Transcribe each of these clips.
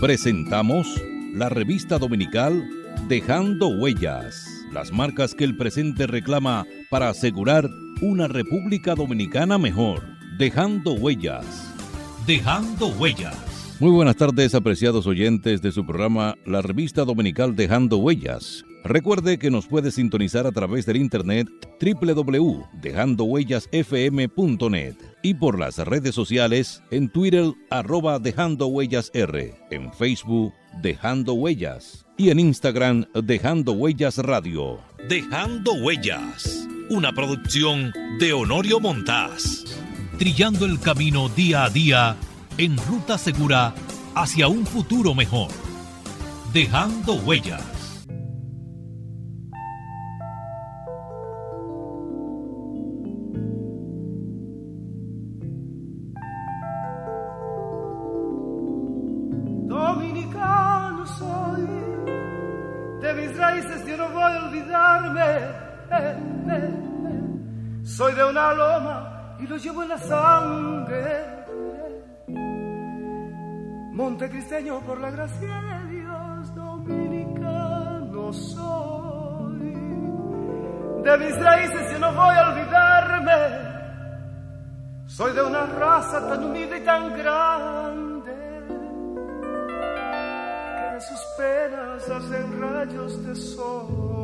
Presentamos la revista dominical Dejando Huellas, las marcas que el presente reclama para asegurar una República Dominicana mejor. Dejando Huellas. Dejando Huellas. Muy buenas tardes, apreciados oyentes de su programa La revista dominical Dejando Huellas. Recuerde que nos puede sintonizar a través del internet www.dejandohuellasfm.net y por las redes sociales en Twitter arroba Dejando Huellas R, en Facebook Dejando Huellas y en Instagram Dejando Huellas Radio. Dejando Huellas, una producción de Honorio Montás. Trillando el camino día a día en ruta segura hacia un futuro mejor. Dejando Huellas. Una loma y lo llevo en la sangre. Montecristeño por la gracia de Dios, dominicano soy. De mis raíces yo no voy a olvidarme. Soy de una raza tan humilde y tan grande que de sus penas hacen rayos de sol.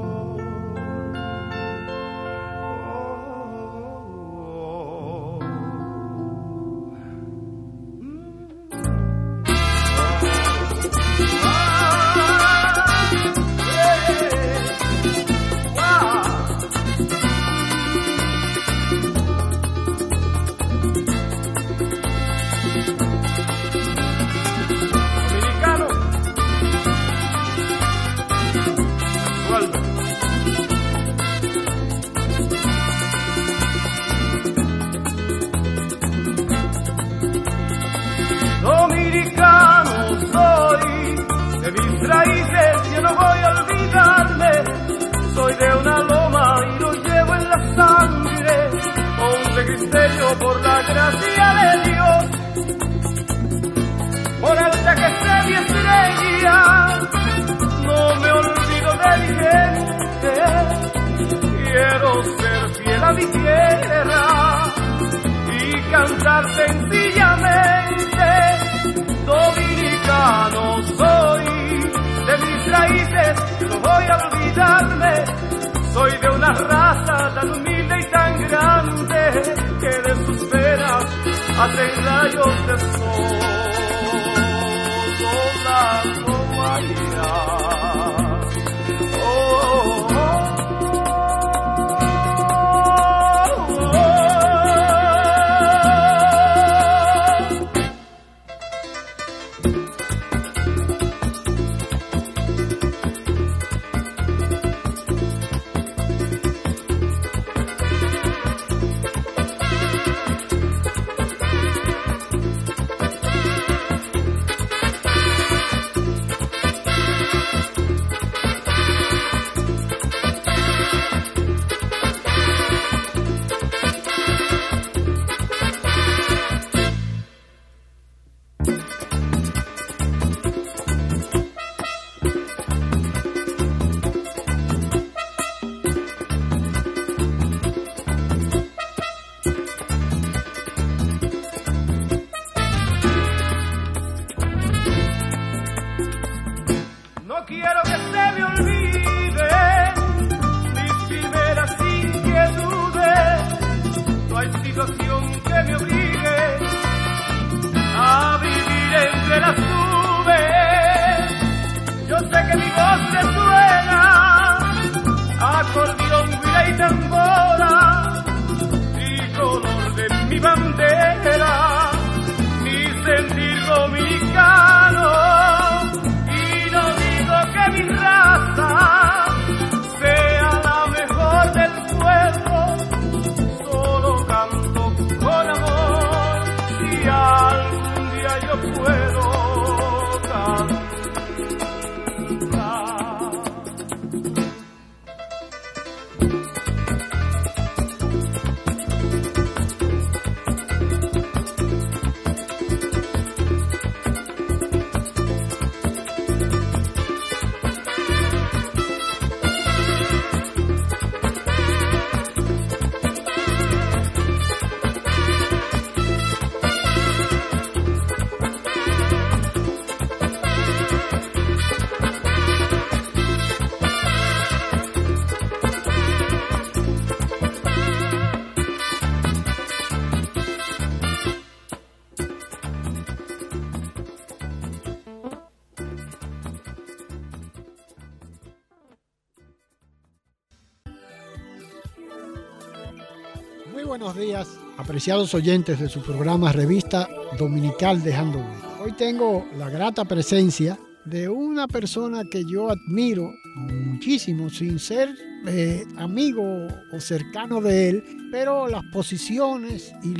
Buenos días, apreciados oyentes de su programa Revista Dominical Dejando Hoy tengo la grata presencia de una persona que yo admiro muchísimo, sin ser eh, amigo o cercano de él, pero las posiciones y,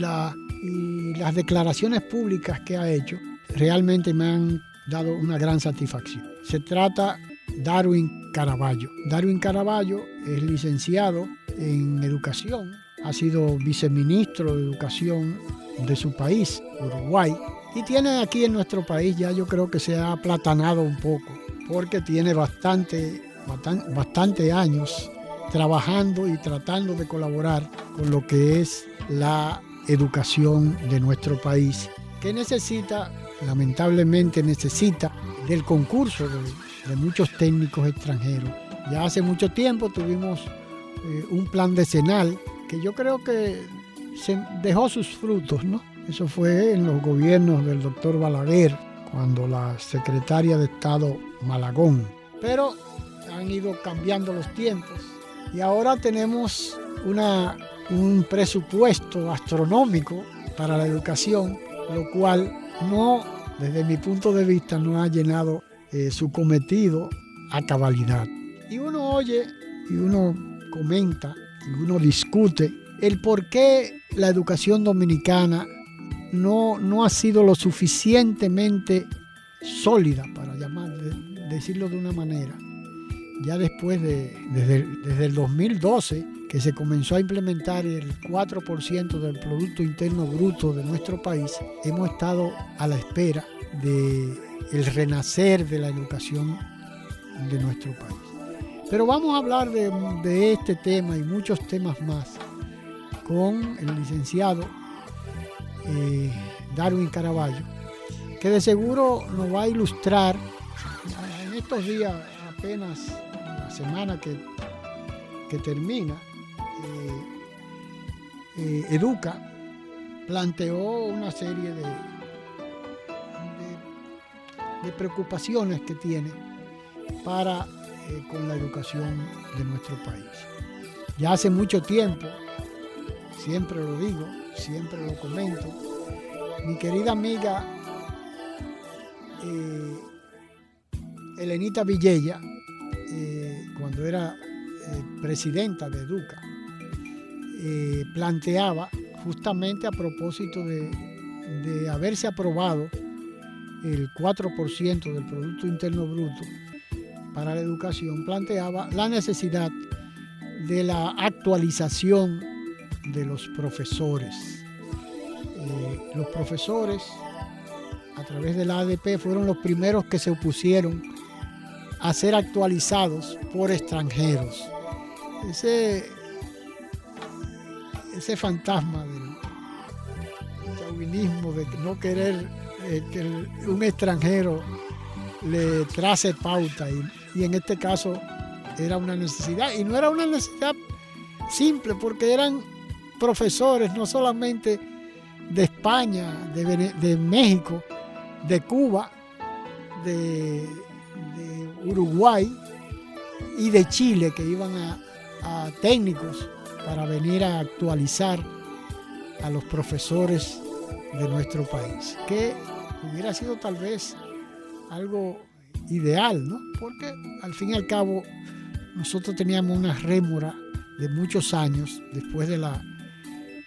y las declaraciones públicas que ha hecho realmente me han dado una gran satisfacción. Se trata Darwin Caraballo. Darwin Caraballo es licenciado en educación, ha sido viceministro de educación de su país, Uruguay, y tiene aquí en nuestro país ya yo creo que se ha aplatanado un poco, porque tiene bastante, bastante, años trabajando y tratando de colaborar con lo que es la educación de nuestro país, que necesita, lamentablemente necesita del concurso de, muchos técnicos extranjeros. Ya hace mucho tiempo tuvimos eh, un plan decenal que yo creo que se dejó sus frutos, ¿no? Eso fue en los gobiernos del doctor Balaguer, cuando la secretaria de Estado Malagón. Pero han ido cambiando los tiempos y ahora tenemos un presupuesto astronómico para la educación, lo cual no, desde mi punto de vista, no ha llenado eh, su cometido a cabalidad. Y uno oye y uno comenta uno discute el por qué la educación dominicana no, no ha sido lo suficientemente sólida, para llamar, decirlo de una manera. Ya después de, desde, el 2012, que se comenzó a implementar el 4% del Producto Interno Bruto de nuestro país, hemos estado a la espera de el renacer de la educación de nuestro país. Pero vamos a hablar de, este tema y muchos temas más con el licenciado eh, Darwin Caraballo, que de seguro nos va a ilustrar en estos días, apenas la semana que, que termina, eh, eh, Educa planteó una serie de, de, preocupaciones que tiene para con la educación de nuestro país. Ya hace mucho tiempo, siempre lo digo, siempre lo comento. Mi querida amiga eh, Elenita Villella, eh, cuando era eh, presidenta de Educa, planteaba justamente a propósito de, de haberse aprobado el 4% del Producto Interno Bruto para la educación, planteaba la necesidad de la actualización de los profesores. Eh, los profesores, a través de la ADP, fueron los primeros que se opusieron a ser actualizados por extranjeros. Ese, ese fantasma del chauvinismo, de no querer eh, que un extranjero le trace pauta y, y en este caso era una necesidad. Y no era una necesidad simple porque eran profesores, no solamente de España, de, México, de Cuba, de, Uruguay y de Chile, que iban a, técnicos para venir a actualizar a los profesores de nuestro país, que hubiera sido tal vez algo ideal, ¿no? Porque al fin y al cabo nosotros teníamos una rémora de muchos años después de la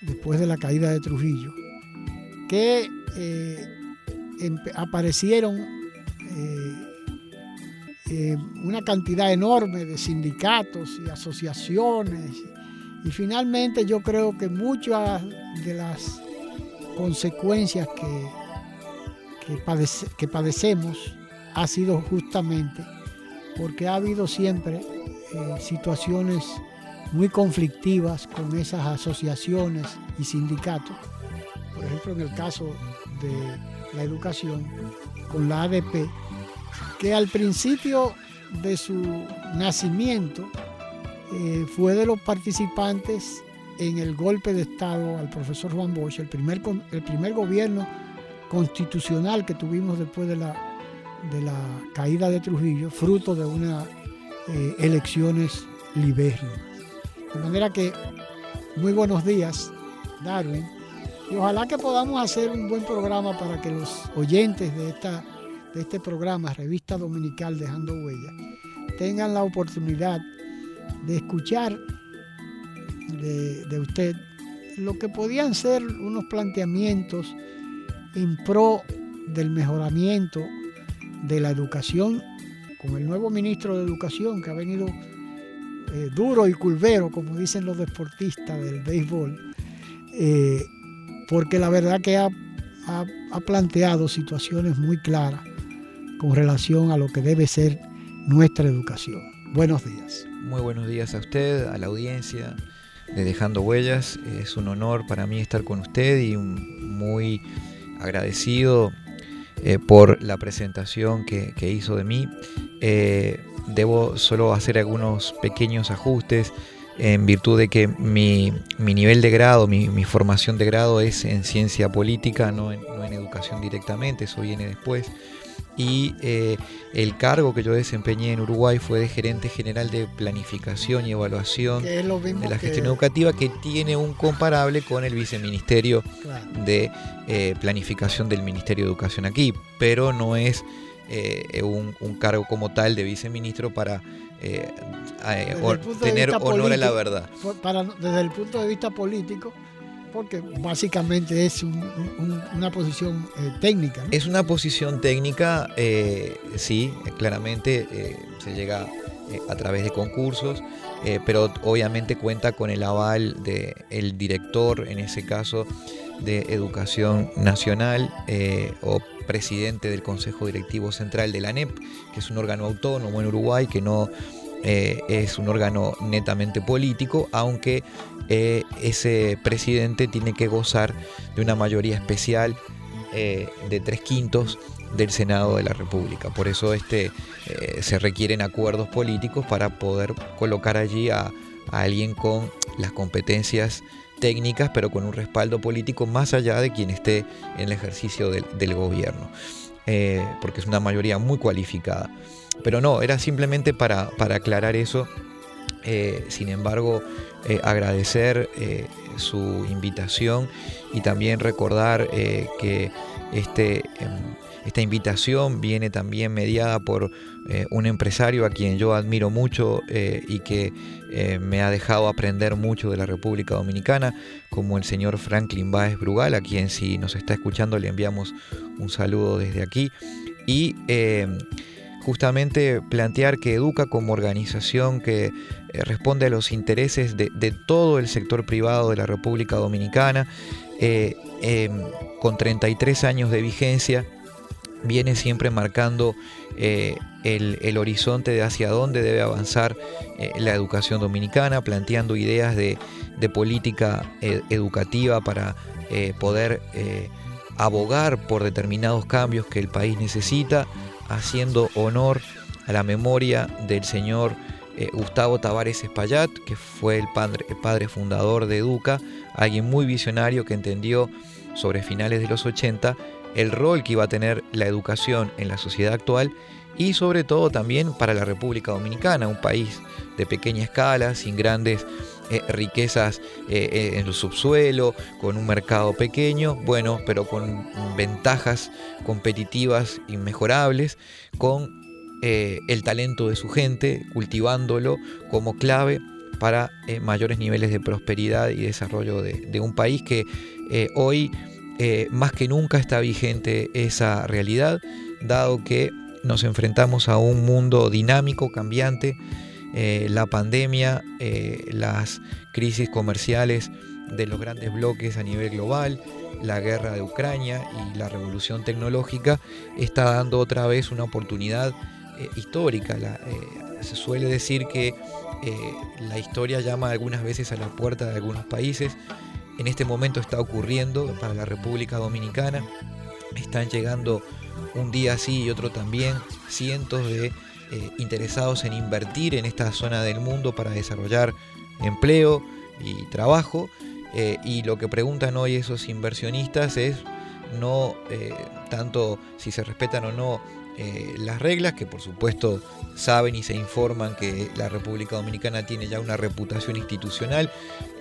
después de la caída de Trujillo, que eh, aparecieron eh, eh, una cantidad enorme de sindicatos y asociaciones y finalmente yo creo que muchas de las consecuencias que, que padecemos ha sido justamente porque ha habido siempre situaciones muy conflictivas con esas asociaciones y sindicatos. Por ejemplo, en el caso de la educación, con la ADP, que al principio de su nacimiento eh, fue de los participantes en el golpe de Estado al profesor Juan Bosch, el primer, el primer gobierno constitucional que tuvimos después de la, de la caída de Trujillo, fruto de unas eh, elecciones libérrimas. De manera que muy buenos días Darwin. Y ojalá que podamos hacer un buen programa para que los oyentes de, esta, de este programa, Revista Dominical Dejando Huellas, tengan la oportunidad de escuchar de, de usted lo que podían ser unos planteamientos en pro del mejoramiento de la educación con el nuevo ministro de Educación que ha venido eh, duro y culvero, como dicen los deportistas del béisbol, eh, porque la verdad que ha, ha planteado situaciones muy claras con relación a lo que debe ser nuestra educación. Buenos días. Muy buenos días a usted, a la audiencia de Dejando Huellas. Es un honor para mí estar con usted y muy agradecido eh, por la presentación que, hizo de mí. Eh, debo solo hacer algunos pequeños ajustes en virtud de que mi, nivel de grado, mi, formación de grado es en ciencia política, no en, no en educación directamente, eso viene después y eh, el cargo que yo desempeñé en Uruguay fue de gerente general de planificación y evaluación de la gestión educativa que tiene un comparable con el viceministerio de eh, planificación del Ministerio de Educación aquí, pero no es eh, un, cargo como tal de viceministro para tener honor a la verdad. Para, desde el punto de vista político, porque básicamente es una posición eh, técnica. Es una posición técnica, eh, sí, claramente eh, se llega a través de concursos, pero obviamente cuenta con el aval del director, en ese caso, de Educación Nacional o presidente del Consejo Directivo Central de la ANEP, que es un órgano autónomo en Uruguay que no eh, es un órgano netamente político, aunque eh, ese presidente tiene que gozar de una mayoría especial eh, de tres quintos del Senado de la República. Por eso este, se requieren acuerdos políticos para poder colocar allí a, alguien con las competencias técnicas, pero con un respaldo político más allá de quien esté en el ejercicio del gobierno. porque es una mayoría muy cualificada. Pero no, era simplemente para, aclarar eso. Eh, sin embargo, eh, agradecer eh, su invitación y también recordar que este, em, esta invitación viene también mediada por un empresario a quien yo admiro mucho y que me ha dejado aprender mucho de la República Dominicana, como el señor Franklin Baez Brugal, a quien si nos está escuchando le enviamos un saludo desde aquí. Y justamente plantear que Educa como organización que eh, responde a los intereses de, todo el sector privado de la República Dominicana, eh, em, con 33 años de vigencia, viene siempre marcando eh, el, horizonte de hacia dónde debe avanzar la educación dominicana, planteando ideas de, de política educativa para poder abogar por determinados cambios que el país necesita haciendo honor a la memoria del señor eh, Gustavo Tavares Espaillat, que fue el padre, padre, fundador de Educa, alguien muy visionario que entendió sobre finales de los 80 el rol que iba a tener la educación en la sociedad actual y sobre todo también para la República Dominicana, un país de pequeña escala, sin grandes eh, riquezas eh, en el subsuelo, con un mercado pequeño, bueno, pero con ventajas competitivas inmejorables, con eh, el talento de su gente, cultivándolo como clave para mayores niveles de prosperidad y desarrollo de, un país que hoy más que nunca está vigente esa realidad, dado que nos enfrentamos a un mundo dinámico, cambiante, eh, la pandemia, eh, las crisis comerciales de los grandes bloques a nivel global, la guerra de Ucrania y la revolución tecnológica está dando otra vez una oportunidad eh, histórica. se suele decir que la historia llama algunas veces a la puerta de algunos países. En este momento está ocurriendo para la República Dominicana. Están llegando un día sí y otro también cientos de eh, interesados en invertir en esta zona del mundo para desarrollar empleo y trabajo. Eh, y lo que preguntan hoy esos inversionistas es no tanto si se respetan o no las reglas, que por supuesto saben y se informan que la República Dominicana tiene ya una reputación institucional,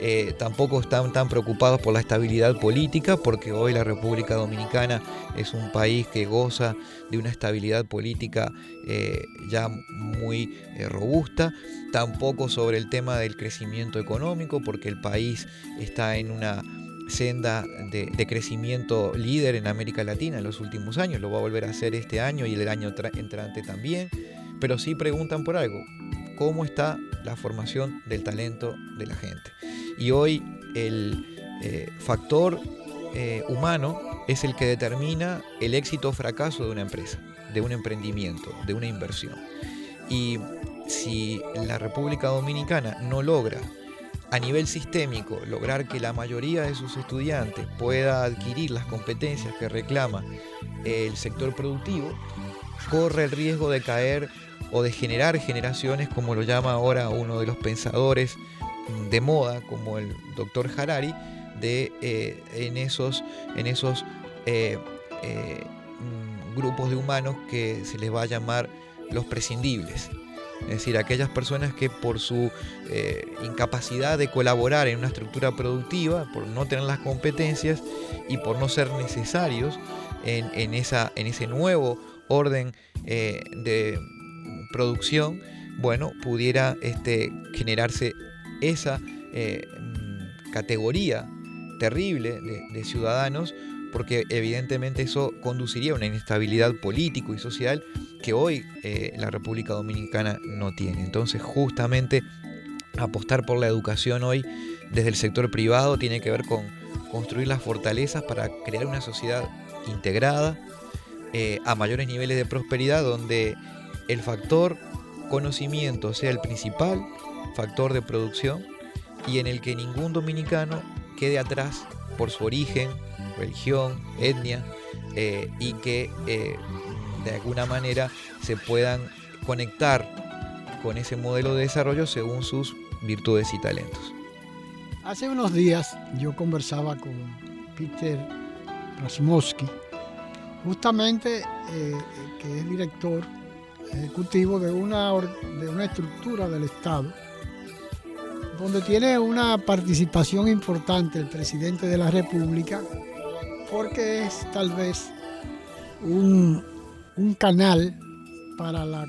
eh, tampoco están tan preocupados por la estabilidad política, porque hoy la República Dominicana es un país que goza de una estabilidad política eh, ya muy eh, robusta, tampoco sobre el tema del crecimiento económico, porque el país está en una senda de, crecimiento líder en América Latina en los últimos años, lo va a volver a hacer este año y el año entrante también pero sí preguntan por algo, ¿cómo está la formación del talento de la gente? Y hoy el eh, factor eh, humano es el que determina el éxito o fracaso de una empresa, de un emprendimiento, de una inversión. Y si la República Dominicana no logra a nivel sistémico lograr que la mayoría de sus estudiantes pueda adquirir las competencias que reclama el sector productivo, corre el riesgo de caer o de generar generaciones, como lo llama ahora uno de los pensadores de moda, como el doctor Harari, de, eh, en esos, en esos eh, eh, mm, grupos de humanos que se les va a llamar los prescindibles. Es decir, aquellas personas que por su incapacidad de colaborar en una estructura productiva, por no tener las competencias y por no ser necesarios en, esa, en ese nuevo orden de, producción, bueno, pudiera este, generarse esa eh, mm, categoría terrible de, ciudadanos, porque evidentemente eso conduciría a una inestabilidad político y social que hoy eh, la República Dominicana no tiene. Entonces, justamente apostar por la educación hoy desde el sector privado tiene que ver con construir las fortalezas para crear una sociedad integrada, eh, a mayores niveles de prosperidad, donde el factor conocimiento sea el principal factor de producción y en el que ningún dominicano quede atrás por su origen, religión, etnia eh, y que de alguna manera se puedan conectar con ese modelo de desarrollo según sus virtudes y talentos. Hace unos días yo conversaba con Peter Rasmowski, justamente eh, que es director ejecutivo de una, de una estructura del Estado, donde tiene una participación importante el presidente de la República, porque es tal vez un, canal para la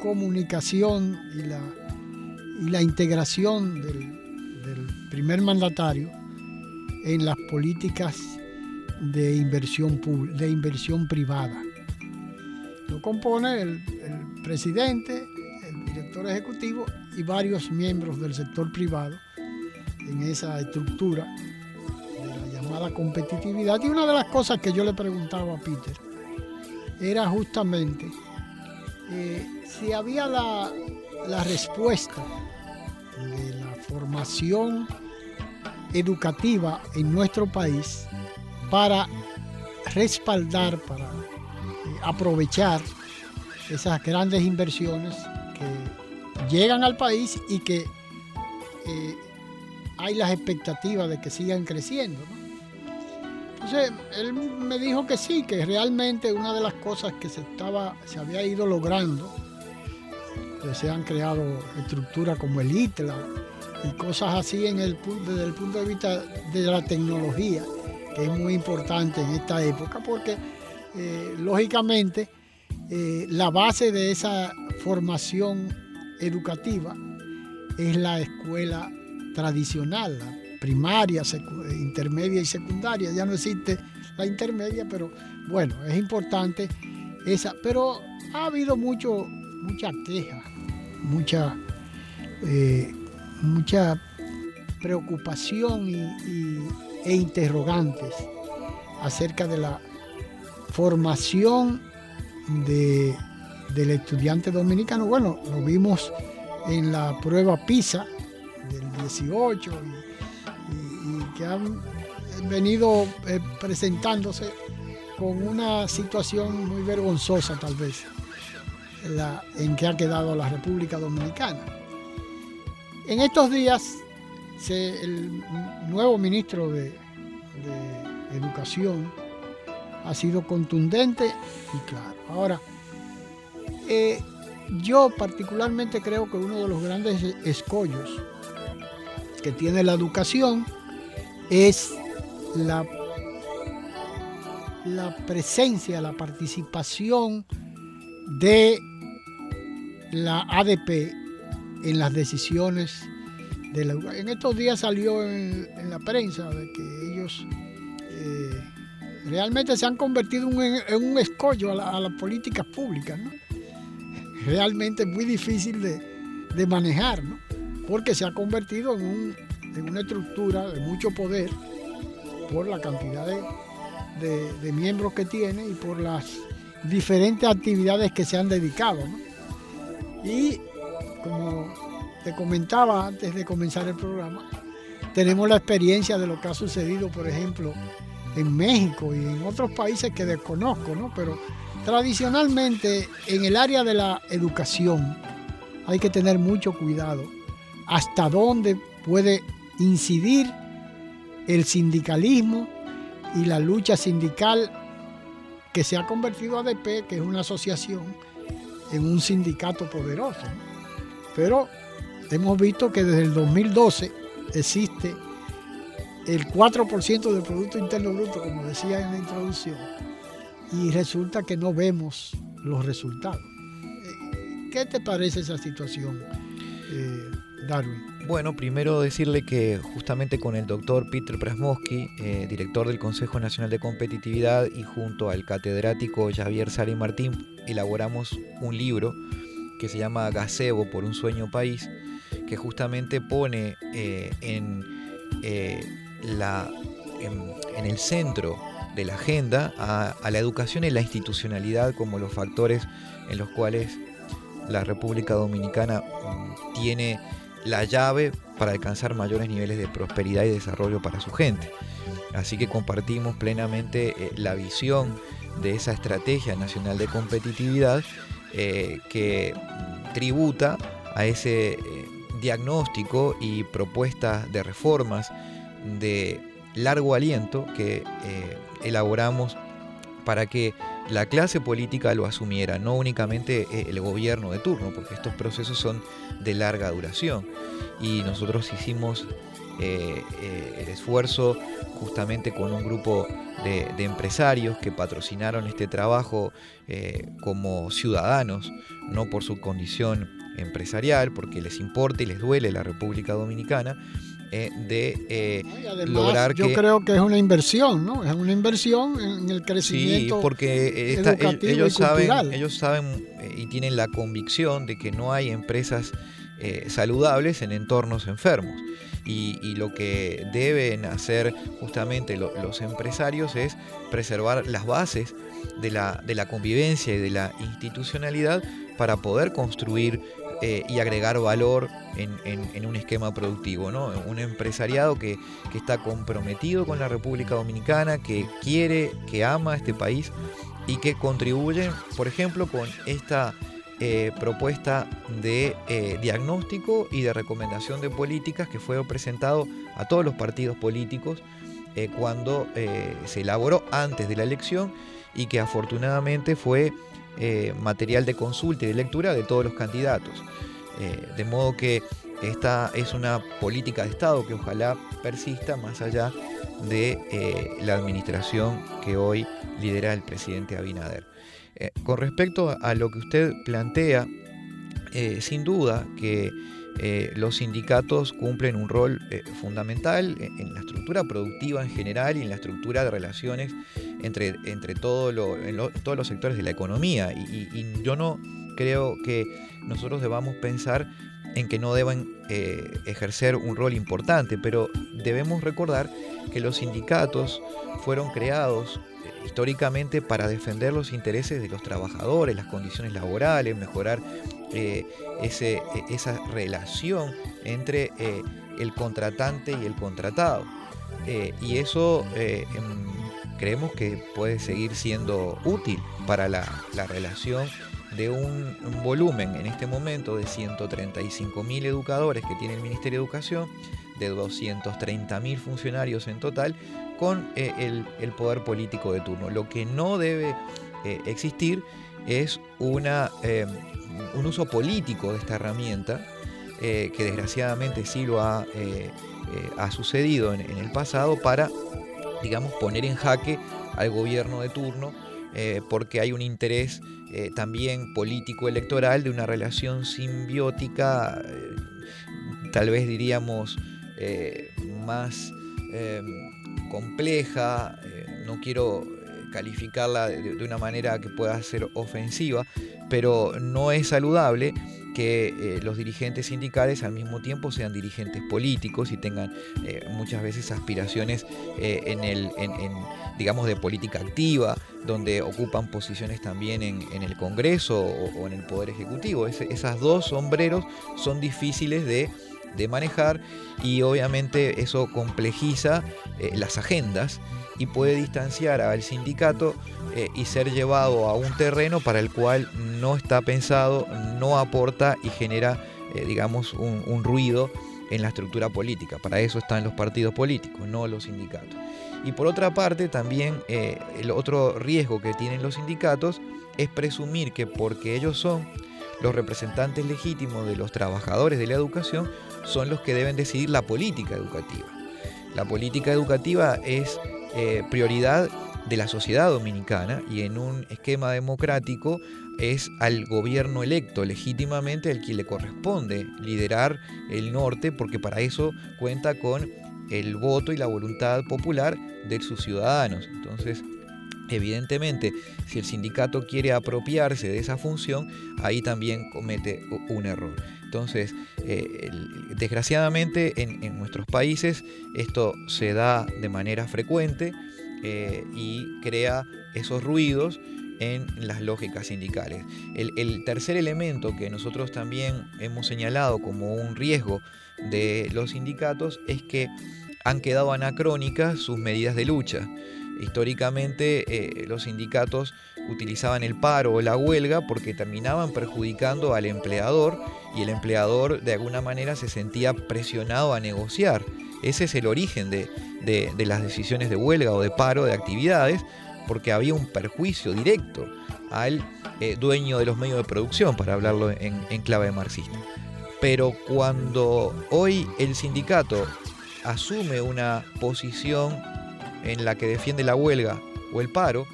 comunicación y la, integración del, del primer mandatario en las políticas de inversión, de inversión privada. Lo compone el, presidente, el director ejecutivo y varios miembros del sector privado en esa estructura de la llamada competitividad. Y una de las cosas que yo le preguntaba a Peter era justamente eh, si había la, la respuesta de la formación educativa en nuestro país para respaldar, para aprovechar esas grandes inversiones que llegan al país y que eh, hay las expectativas de que sigan creciendo. Entonces, él me dijo que sí, que realmente una de las cosas que se, estaba, se había ido logrando, que se han creado estructuras como el ITLA y cosas así en el, desde el punto de vista de la tecnología, que es muy importante en esta época, porque eh, lógicamente, eh, la base de esa formación educativa es la escuela tradicional, primaria, intermedia y secundaria. Ya no existe la intermedia, pero bueno, es importante esa. Pero ha habido mucho, mucha queja, mucha, eh, mucha preocupación e interrogantes acerca de la formación de, del estudiante dominicano. Bueno, lo vimos en la prueba PISA del 18 y, que han venido eh, presentándose con una situación muy vergonzosa tal vez en que ha quedado la República Dominicana. En estos días el nuevo ministro de, de Educación ha sido contundente y claro. Ahora, eh, yo particularmente creo que uno de los grandes escollos que tiene la educación es la, la presencia, la participación de la ADP en las decisiones de la En estos días salió en, la prensa de que ellos eh, realmente se han convertido en, un escollo a, las políticas públicas, ¿no? Realmente muy difícil de, manejar, ¿no? Porque se ha convertido en, una estructura de mucho poder por la cantidad de, de miembros que tiene y por las diferentes actividades que se han dedicado. Y como te comentaba antes de comenzar el programa, tenemos la experiencia de lo que ha sucedido, por ejemplo, en México y en otros países que desconozco, ¿no? Pero tradicionalmente en el área de la educación hay que tener mucho cuidado hasta dónde puede incidir el sindicalismo y la lucha sindical que se ha convertido ADP, que es una asociación, en un sindicato poderoso. Pero hemos visto que desde el 2012 existe el 4% del Producto Interno Bruto, como decía en la introducción, y resulta que no vemos los resultados. ¿Qué te parece esa situación, eh, Darwin? Bueno, primero decirle que justamente con el doctor Peter Prasmovsky, eh, director del Consejo Nacional de Competitividad, y junto al catedrático Javier Sari Martín, elaboramos un libro que se llama Gazebo por un sueño país, que justamente pone eh, en, eh, la, en, el centro de la agenda a, la educación y la institucionalidad como los factores en los cuales la República Dominicana mm, tiene la llave para alcanzar mayores niveles de prosperidad y desarrollo para su gente. Así que compartimos plenamente eh, la visión de esa estrategia nacional de competitividad eh, que tributa a ese eh, diagnóstico y propuestas de reformas de largo aliento que elaboramos para que la clase política lo asumiera, no únicamente el gobierno de turno, porque estos procesos son de larga duración. Y nosotros hicimos eh, eh, el esfuerzo justamente con un grupo de, empresarios que patrocinaron este trabajo eh, como ciudadanos, no por su condición empresarial, porque les importa y les duele la República Dominicana, de lograr yo creo que es una inversión, ¿no? Es una inversión en el crecimiento. Sí, porque ellos, saben, ellos saben y tienen la convicción de que no hay empresas saludables en entornos enfermos y, lo que deben hacer justamente los empresarios es preservar las bases de la, convivencia y de la institucionalidad para poder construir eh, y agregar valor en, un esquema productivo, ¿no? Un empresariado que, está comprometido con la República Dominicana, que quiere, que ama este país y que contribuye, por ejemplo, con esta eh, propuesta de eh, diagnóstico y de recomendación de políticas que fue presentado a todos los partidos políticos cuando se elaboró antes de la elección y que afortunadamente fue material de consulta y de lectura de todos los candidatos. de modo que esta es una política de Estado que ojalá persista más allá de la administración que hoy lidera el presidente Abinader. Eh, con respecto a lo que usted plantea, eh, sin duda que eh, los sindicatos cumplen un rol fundamental en, la estructura productiva en general y en la estructura de relaciones entre, entre todo todos los sectores de la economía. Y, yo no creo que nosotros debamos pensar en que no deban ejercer un rol importante, pero debemos recordar que los sindicatos fueron creados históricamente para defender los intereses de los trabajadores, las condiciones laborales, mejorar eh, ese, esa relación entre eh, el contratante y el contratado. Eh, y eso creemos que puede seguir siendo útil para la, relación de un, volumen en este momento de 135 mil educadores que tiene el Ministerio de Educación, de 230 mil funcionarios en total, con el, poder político de turno. Lo que no debe existir es una, un uso político de esta herramienta, que desgraciadamente sí lo ha, ha sucedido en el pasado, para digamos, poner en jaque al gobierno de turno, eh, porque hay un interés eh, también político electoral de una relación simbiótica, eh, tal vez diríamos más compleja, no quiero calificarla de, una manera que pueda ser ofensiva, pero no es saludable que eh, los dirigentes sindicales al mismo tiempo sean dirigentes políticos y tengan eh, muchas veces aspiraciones eh, en el, digamos, de política activa, donde ocupan posiciones también en, el Congreso o, en el Poder Ejecutivo. esas dos sombreros son difíciles de, de manejar y obviamente eso complejiza las agendas y puede distanciar al sindicato eh, y ser llevado a un terreno para el cual no está pensado, no aporta y genera, eh, digamos, un, ruido en la estructura política. Para eso están los partidos políticos, no los sindicatos. Y por otra parte, también eh, el otro riesgo que tienen los sindicatos es presumir que porque ellos son los representantes legítimos de los trabajadores de la educación, son los que deben decidir la política educativa. La política educativa es eh, prioridad de la sociedad dominicana y en un esquema democrático es al gobierno electo legítimamente el que le corresponde liderar el norte porque para eso cuenta con el voto y la voluntad popular de sus ciudadanos. Entonces, evidentemente, si el sindicato quiere apropiarse de esa función, ahí también comete un error. Entonces, eh, desgraciadamente en, nuestros países esto se da de manera frecuente eh, y crea esos ruidos en las lógicas sindicales. El, tercer elemento que nosotros también hemos señalado como un riesgo de los sindicatos es que han quedado anacrónicas sus medidas de lucha. Históricamente eh, los sindicatos utilizaban el paro o la huelga porque terminaban perjudicando al empleador y el empleador de alguna manera se sentía presionado a negociar. Ese es el origen de, las decisiones de huelga o de paro de actividades porque había un perjuicio directo al eh, dueño de los medios de producción, para hablarlo en, en clave marxista. Pero cuando hoy el sindicato asume una posición en la que defiende la huelga o el paro,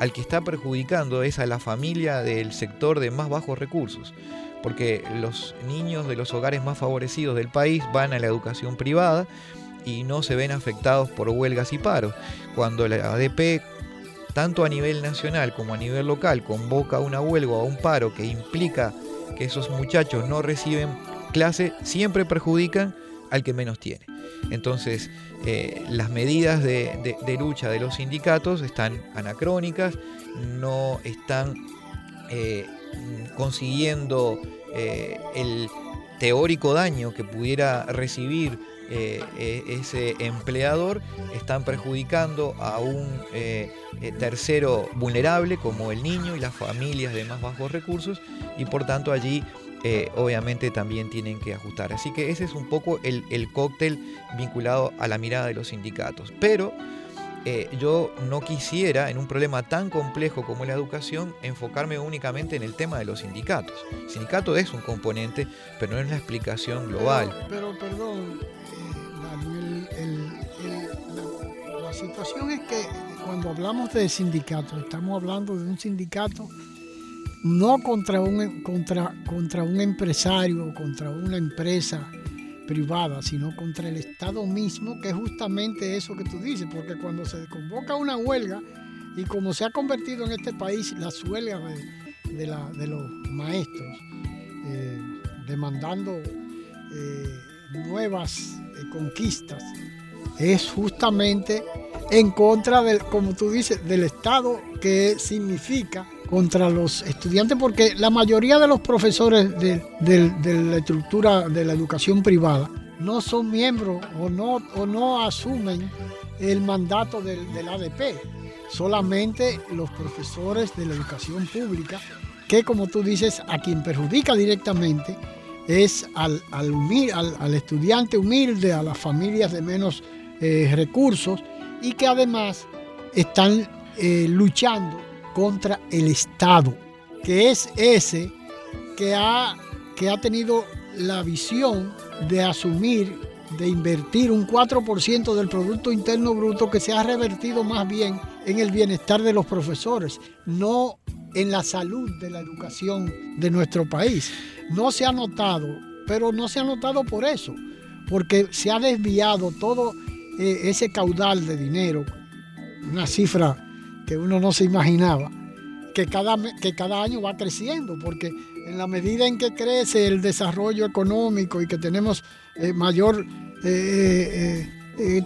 al que está perjudicando es a la familia del sector de más bajos recursos, porque los niños de los hogares más favorecidos del país van a la educación privada y no se ven afectados por huelgas y paros. Cuando la ADP, tanto a nivel nacional como a nivel local, convoca una huelga o un paro que implica que esos muchachos no reciben clase, siempre perjudican al que menos tiene. Entonces, eh, las medidas de, lucha de los sindicatos están anacrónicas, no están eh, consiguiendo eh, el teórico daño que pudiera recibir ese empleador, están perjudicando a un tercero vulnerable como el niño y las familias de más bajos recursos y por tanto allí eh, obviamente también tienen que ajustar. Así que ese es un poco el, cóctel vinculado a la mirada de los sindicatos. Pero eh, yo no quisiera, en un problema tan complejo como la educación, enfocarme únicamente en el tema de los sindicatos. El sindicato es un componente, pero no es la explicación global. Pero, perdón, eh, la situación es que cuando hablamos de sindicatos, estamos hablando de un sindicato no contra un, contra, contra un empresario o contra una empresa privada, sino contra el Estado mismo, que es justamente eso que tú dices, porque cuando se convoca una huelga, y como se ha convertido en este país las huelgas de, de, los maestros, eh, demandando eh, nuevas eh, conquistas, es justamente en contra del, como tú dices, del Estado que significa contra los estudiantes porque la mayoría de los profesores de, la estructura de la educación privada no son miembros o no, o no asumen el mandato del, ADP, solamente los profesores de la educación pública, que como tú dices, a quien perjudica directamente es al, al, estudiante humilde, a las familias de menos eh, recursos y que además están eh, luchando contra el Estado, que es ese que ha, que ha tenido la visión de asumir, de invertir un 4% del Producto Interno Bruto que se ha revertido más bien en el bienestar de los profesores, no en la salud de la educación de nuestro país. No se ha notado, pero no se ha notado por eso, porque se ha desviado todo eh, ese caudal de dinero, una cifra que uno no se imaginaba, que cada, que cada año va creciendo, porque en la medida en que crece el desarrollo económico y que tenemos eh, mayor, eh,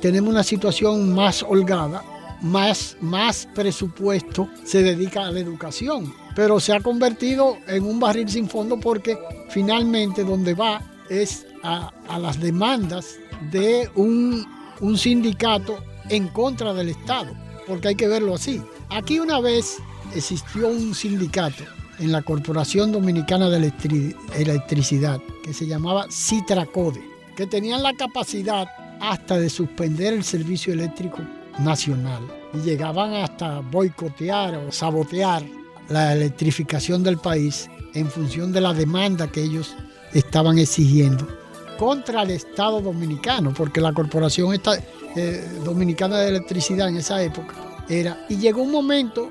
tenemos una situación más holgada, más, más presupuesto se dedica a la educación. Pero se ha convertido en un barril sin fondo porque finalmente donde va es a, las demandas de un, un sindicato en contra del Estado, porque hay que verlo así. Aquí una vez existió un sindicato en la Corporación Dominicana de Electricidad que se llamaba Citracode, que tenían la capacidad hasta de suspender el servicio eléctrico nacional y llegaban hasta boicotear o sabotear la electrificación del país en función de la demanda que ellos estaban exigiendo contra el Estado dominicano, porque la Corporación eh, Dominicana de Electricidad en esa época era. Y llegó un momento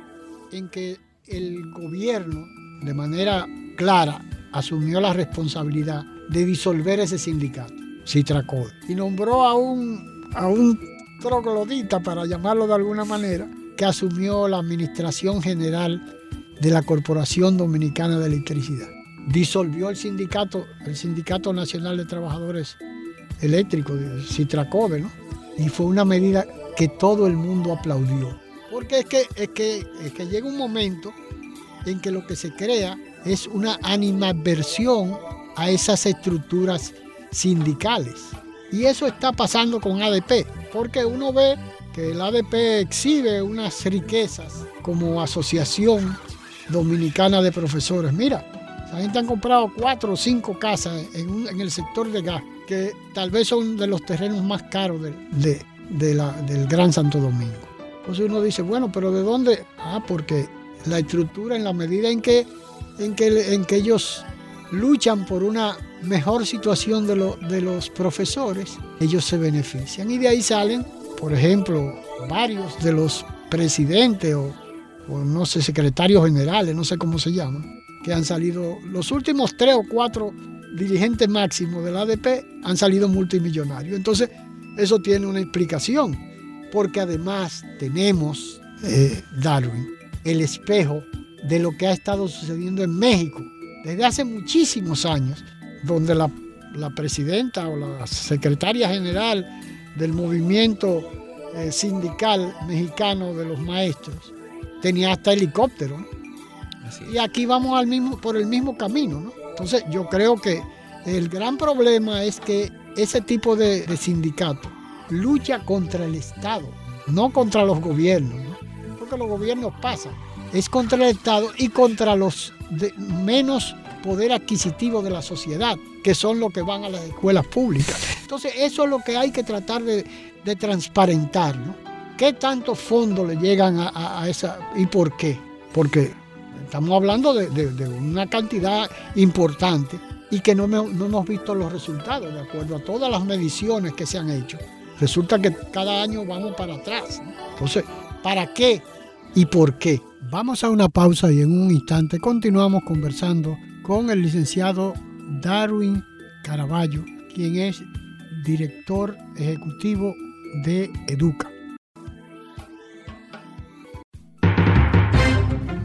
en que el gobierno, de manera clara, asumió la responsabilidad de disolver ese sindicato, Citracode, y nombró a un, a un troglodita, para llamarlo de alguna manera, que asumió la administración general de la Corporación Dominicana de Electricidad. Disolvió el sindicato, el Sindicato Nacional de Trabajadores Eléctricos, Citracove, ¿no? Y fue una medida que todo el mundo aplaudió. Porque es que, es que, es que llega un momento en que lo que se crea es una animadversión a esas estructuras sindicales. Y eso está pasando con ADP, porque uno ve que el ADP exhibe unas riquezas como asociación dominicana de profesores. Mira, la gente han comprado cuatro o cinco casas en, el sector de gas, que tal vez son de los terrenos más caros de, del Gran Santo Domingo. Entonces uno dice, bueno, pero ¿de dónde? Ah, porque la estructura en la medida en que, en que, en que ellos luchan por una mejor situación de, los profesores, ellos se benefician. Y de ahí salen, por ejemplo, varios de los presidentes o, no sé, secretarios generales, no sé cómo se llaman, que han salido, los últimos tres o cuatro dirigentes máximos del ADP han salido multimillonarios. Entonces, eso tiene una explicación, porque además tenemos, eh, Darwin, el espejo de lo que ha estado sucediendo en México desde hace muchísimos años, donde la, presidenta o la secretaria general del movimiento eh, sindical mexicano de los maestros tenía hasta helicóptero. Y aquí vamos al mismo, por el mismo camino. Entonces yo creo que el gran problema es que ese tipo de, sindicato lucha contra el Estado, no contra los gobiernos, porque los gobiernos pasan, es contra el Estado y contra los de menos poder adquisitivo de la sociedad, que son los que van a las escuelas públicas. Entonces, eso es lo que hay que tratar de, transparentar, ¿no? ¿Qué tantos fondos le llegan a, esa y por qué? Porque estamos hablando de, una cantidad importante y que no, no, hemos visto los resultados, de acuerdo a todas las mediciones que se han hecho. Resulta que cada año vamos para atrás. Entonces, ¿para qué y por qué? Vamos a una pausa y en un instante continuamos conversando con el licenciado Darwin Caraballo, quien es director ejecutivo de Educa.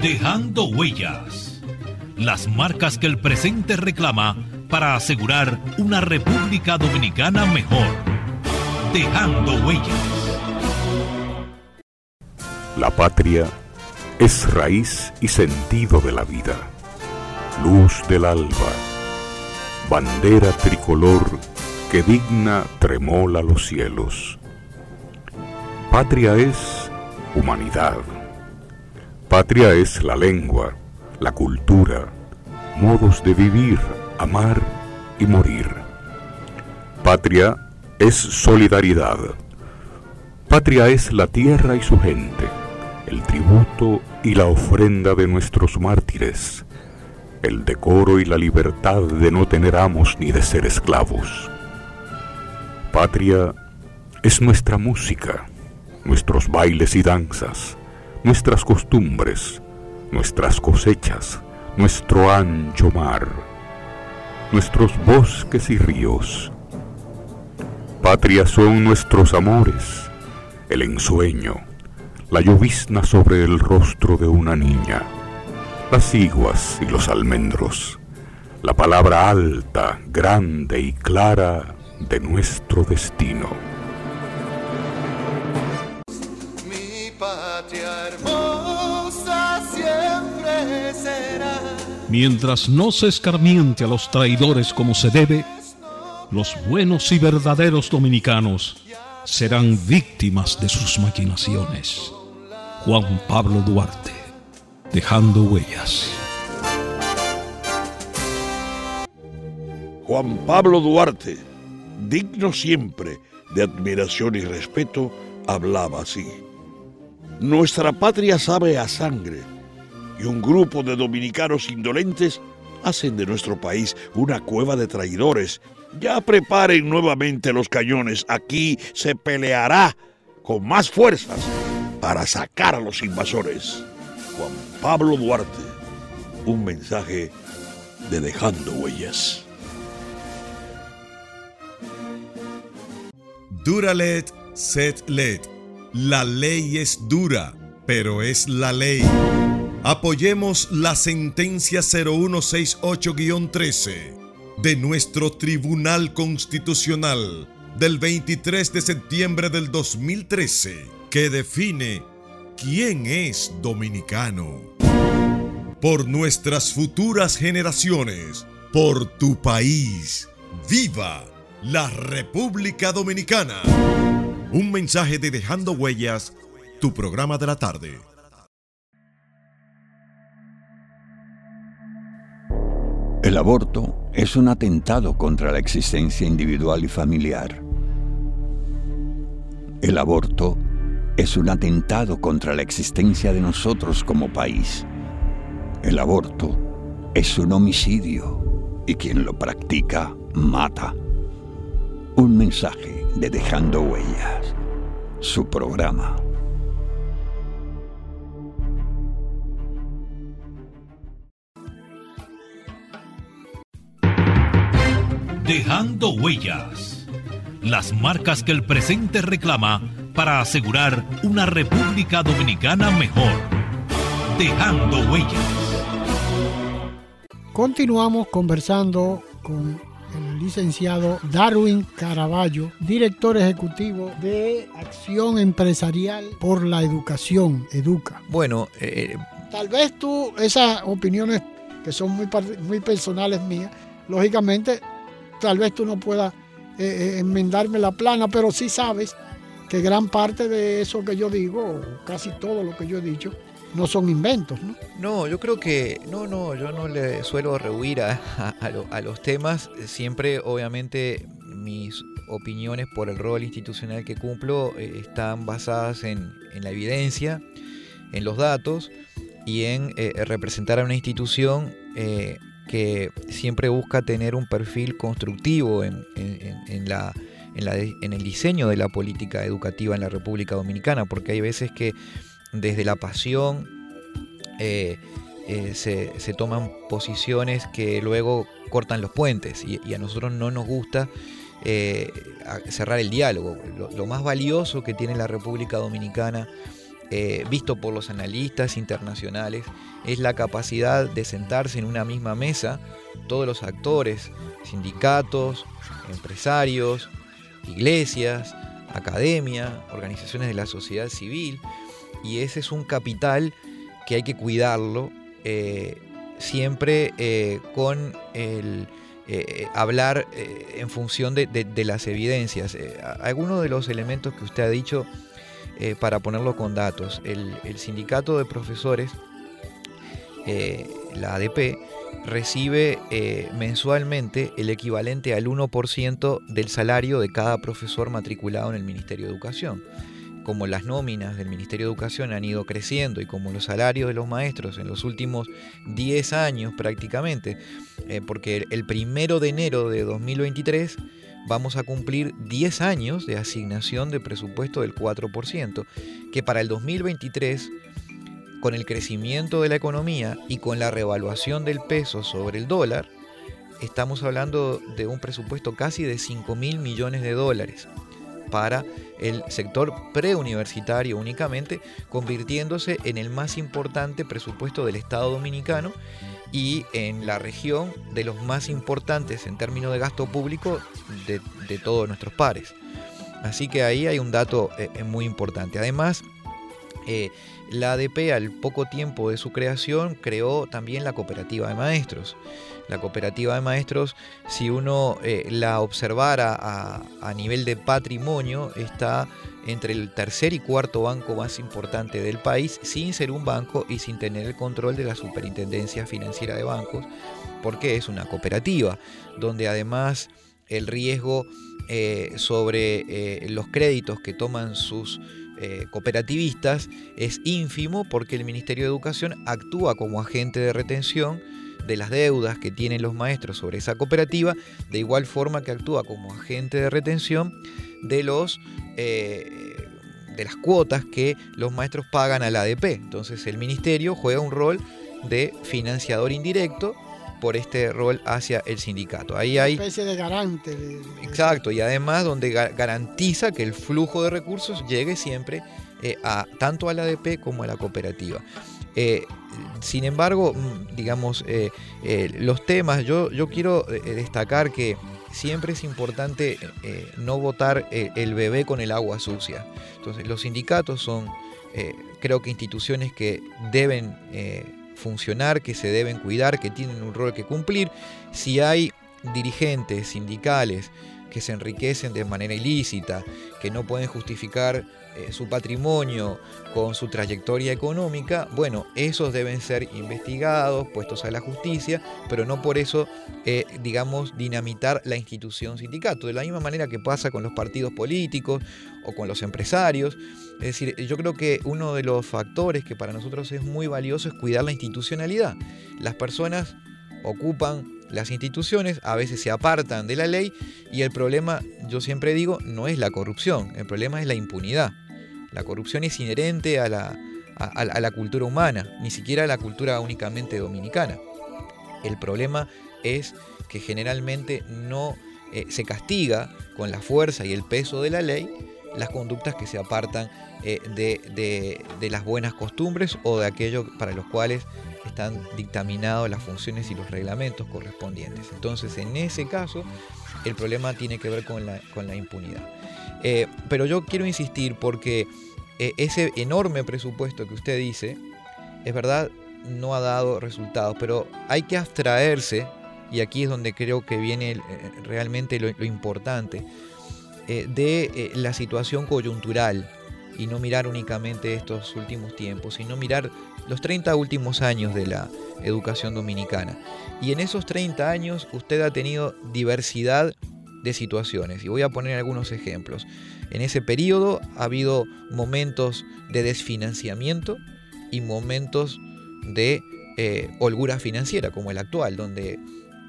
Dejando huellas. Las marcas que el presente reclama para asegurar una República Dominicana mejor. Dejando huellas. La patria es raíz y sentido de la vida, luz del alba, bandera tricolor que digna tremola los cielos. Patria es humanidad. Patria es la lengua, la cultura, modos de vivir, amar y morir. Patria es solidaridad Patria es la tierra y su gente, el tributo y la ofrenda de nuestros mártires, el decoro y la libertad de no tener amos ni de ser esclavos. Patria es nuestra música, nuestros bailes y danzas, nuestras costumbres, nuestras cosechas, nuestro ancho mar, nuestros bosques y ríos. Patria son nuestros amores, el ensueño, la llovizna sobre el rostro de una niña, las iguas y los almendros, la palabra alta, grande y clara de nuestro destino. Mientras no se escarmiente a los traidores como se debe, los buenos y verdaderos dominicanos serán víctimas de sus maquinaciones. Juan Pablo Duarte, dejando huellas. Juan Pablo Duarte, digno siempre de admiración y respeto, hablaba así. Nuestra patria sabe a sangre y un grupo de dominicanos indolentes hacen de nuestro país una cueva de traidores. Ya preparen nuevamente los cañones. Aquí se peleará con más fuerzas para sacar a los invasores. Juan Pablo Duarte, un mensaje de Dejando Huellas. Duralet, set let. La ley es dura, pero es la ley. Apoyemos la sentencia 0168-13 de nuestro Tribunal Constitucional del 23 de septiembre del 2013 que define quién es dominicano. Por nuestras futuras generaciones, por tu país, viva la República Dominicana. Un mensaje de Dejando Huellas, tu programa de la tarde. El aborto es un atentado contra la existencia individual y familiar. El aborto es un atentado contra la existencia de nosotros como país. El aborto es un homicidio y quien lo practica mata. Un mensaje de Dejando Huellas, su programa. Dejando huellas. Las marcas que el presente reclama para asegurar una República Dominicana mejor. Dejando huellas. Continuamos conversando con licenciado Darwin Caraballo, director ejecutivo de Acción Empresarial por la Educación, Educa. Bueno, eh, tal vez tú, esas opiniones que son muy, muy personales mías, lógicamente tal vez tú no puedas eh, eh, enmendarme la plana, pero sí sabes que gran parte de eso que yo digo, casi todo lo que yo he dicho, no son inventos, ¿no? No, yo creo que, no, no, yo no le suelo rehuir a, a, los temas, siempre obviamente mis opiniones por el rol institucional que cumplo eh, están basadas en, en, la evidencia, en los datos y en representar a una institución que siempre busca tener un perfil constructivo en, la, en, el diseño de la política educativa en la República Dominicana, porque hay veces que desde la pasión eh, eh, se, toman posiciones que luego cortan los puentes y, a nosotros no nos gusta eh, cerrar el diálogo. lo, más valioso que tiene la República Dominicana visto por los analistas internacionales, es la capacidad de sentarse en una misma mesa todos los actores, sindicatos, empresarios, iglesias, academia, organizaciones de la sociedad civil, y ese es un capital que hay que cuidarlo eh, siempre eh, con el hablar en función de, las evidencias. algunos de los elementos que usted ha dicho eh, para ponerlo con datos. El, sindicato de profesores, eh, la ADP, recibe eh, mensualmente el equivalente al 1% del salario de cada profesor matriculado en el Ministerio de Educación. Como las nóminas del Ministerio de Educación han ido creciendo y como los salarios de los maestros en los últimos 10 años prácticamente, eh, porque el primero de enero de 2023 vamos a cumplir 10 años de asignación de presupuesto del 4%, que para el 2023, con el crecimiento de la economía y con la revaluación del peso sobre el dólar, estamos hablando de un presupuesto casi de 5 mil millones de dólares para el sector preuniversitario únicamente, convirtiéndose en el más importante presupuesto del Estado dominicano y en la región de los más importantes en términos de gasto público de, todos nuestros pares. Así que ahí hay un dato eh, eh, muy importante. Además, eh, la ADP al poco tiempo de su creación creó también la cooperativa de maestros. La cooperativa de maestros, si uno eh, la observara a, nivel de patrimonio, está entre el tercer y cuarto banco más importante del país, sin ser un banco y sin tener el control de la superintendencia financiera de bancos, porque es una cooperativa, donde además el riesgo eh, sobre eh, los créditos que toman sus cooperativistas es ínfimo porque el Ministerio de Educación actúa como agente de retención de las deudas que tienen los maestros sobre esa cooperativa, de igual forma que actúa como agente de retención de los eh, de las cuotas que los maestros pagan a la ADP. Entonces el ministerio juega un rol de financiador indirecto por este rol hacia el sindicato. Ahí hay una especie de garante. Exacto, y además donde garantiza que el flujo de recursos llegue siempre eh, a tanto a la ADP como a la cooperativa. Eh, sin embargo, mm, digamos, eh, eh, los temas, yo, yo quiero destacar que siempre es importante no votar el bebé con el agua sucia. Entonces, los sindicatos son, creo que instituciones que deben funcionar, que se deben cuidar, que tienen un rol que cumplir. Si hay dirigentes sindicales que se enriquecen de manera ilícita, que no pueden justificar eh, su patrimonio con su trayectoria económica, bueno, esos deben ser investigados, puestos a la justicia, pero no por eso, eh, digamos, dinamitar la institución sindicato. De la misma manera que pasa con los partidos políticos o con los empresarios. Es decir, yo creo que uno de los factores que para nosotros es muy valioso es cuidar la institucionalidad. Las personas ocupan las instituciones, a veces se apartan de la ley y el problema, yo siempre digo, no es la corrupción, el problema es la impunidad. La corrupción es inherente a la, a, la cultura humana, ni siquiera a la cultura únicamente dominicana. El problema es que generalmente no eh, se castiga con la fuerza y el peso de la ley las conductas que se apartan eh, de, de, las buenas costumbres o de aquello para los cuales están dictaminados las funciones y los reglamentos correspondientes. Entonces, en ese caso, el problema tiene que ver con la, con la impunidad. Eh, pero yo quiero insistir porque eh, ese enorme presupuesto que usted dice, es verdad, no ha dado resultados, pero hay que abstraerse, y aquí es donde creo que viene eh, realmente lo, importante, de la situación coyuntural y no mirar únicamente estos últimos tiempos, sino mirar los 30 últimos años de la educación dominicana. Y en esos 30 años usted ha tenido diversidad de situaciones. Y voy a poner algunos ejemplos. En ese periodo ha habido momentos de desfinanciamiento y momentos de eh, holgura financiera, como el actual, donde,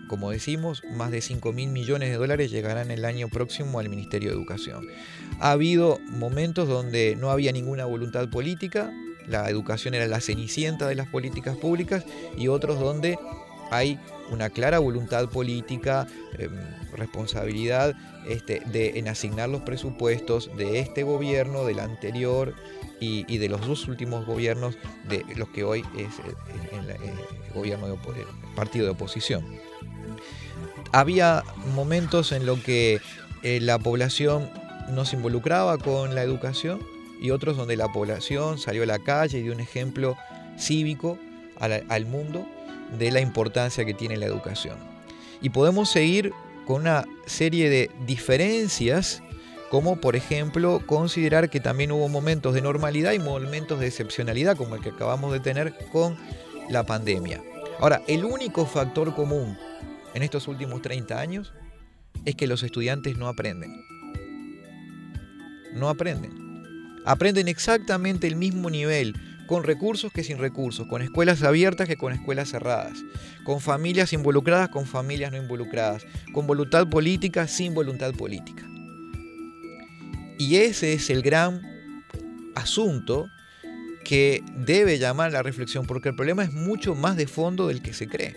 como decimos, más de 5 mil millones de dólares llegarán el año próximo al Ministerio de Educación. Ha habido momentos donde no había ninguna voluntad política, la educación era la cenicienta de las políticas públicas, y otros donde hay una clara voluntad política, em, responsabilidad este, de, en asignar los presupuestos de este gobierno, del anterior y, de los dos últimos gobiernos, de los que hoy es el, eh, gobierno de partido de oposición. Había momentos en los que eh, la población no se involucraba con la educación y otros donde la población salió a la calle y dio un ejemplo cívico al mundo de la importancia que tiene la educación. Y podemos seguir con una serie de diferencias, como por ejemplo considerar que también hubo momentos de normalidad y momentos de excepcionalidad, como el que acabamos de tener con la pandemia. Ahora, el único factor común en estos últimos 30 años es que los estudiantes no aprenden. No aprenden. Aprenden exactamente el mismo nivel, con recursos que sin recursos, con escuelas abiertas que con escuelas cerradas, con familias involucradas, con familias no involucradas, con voluntad política, sin voluntad política. Y ese es el gran asunto que debe llamar la reflexión, porque el problema es mucho más de fondo del que se cree.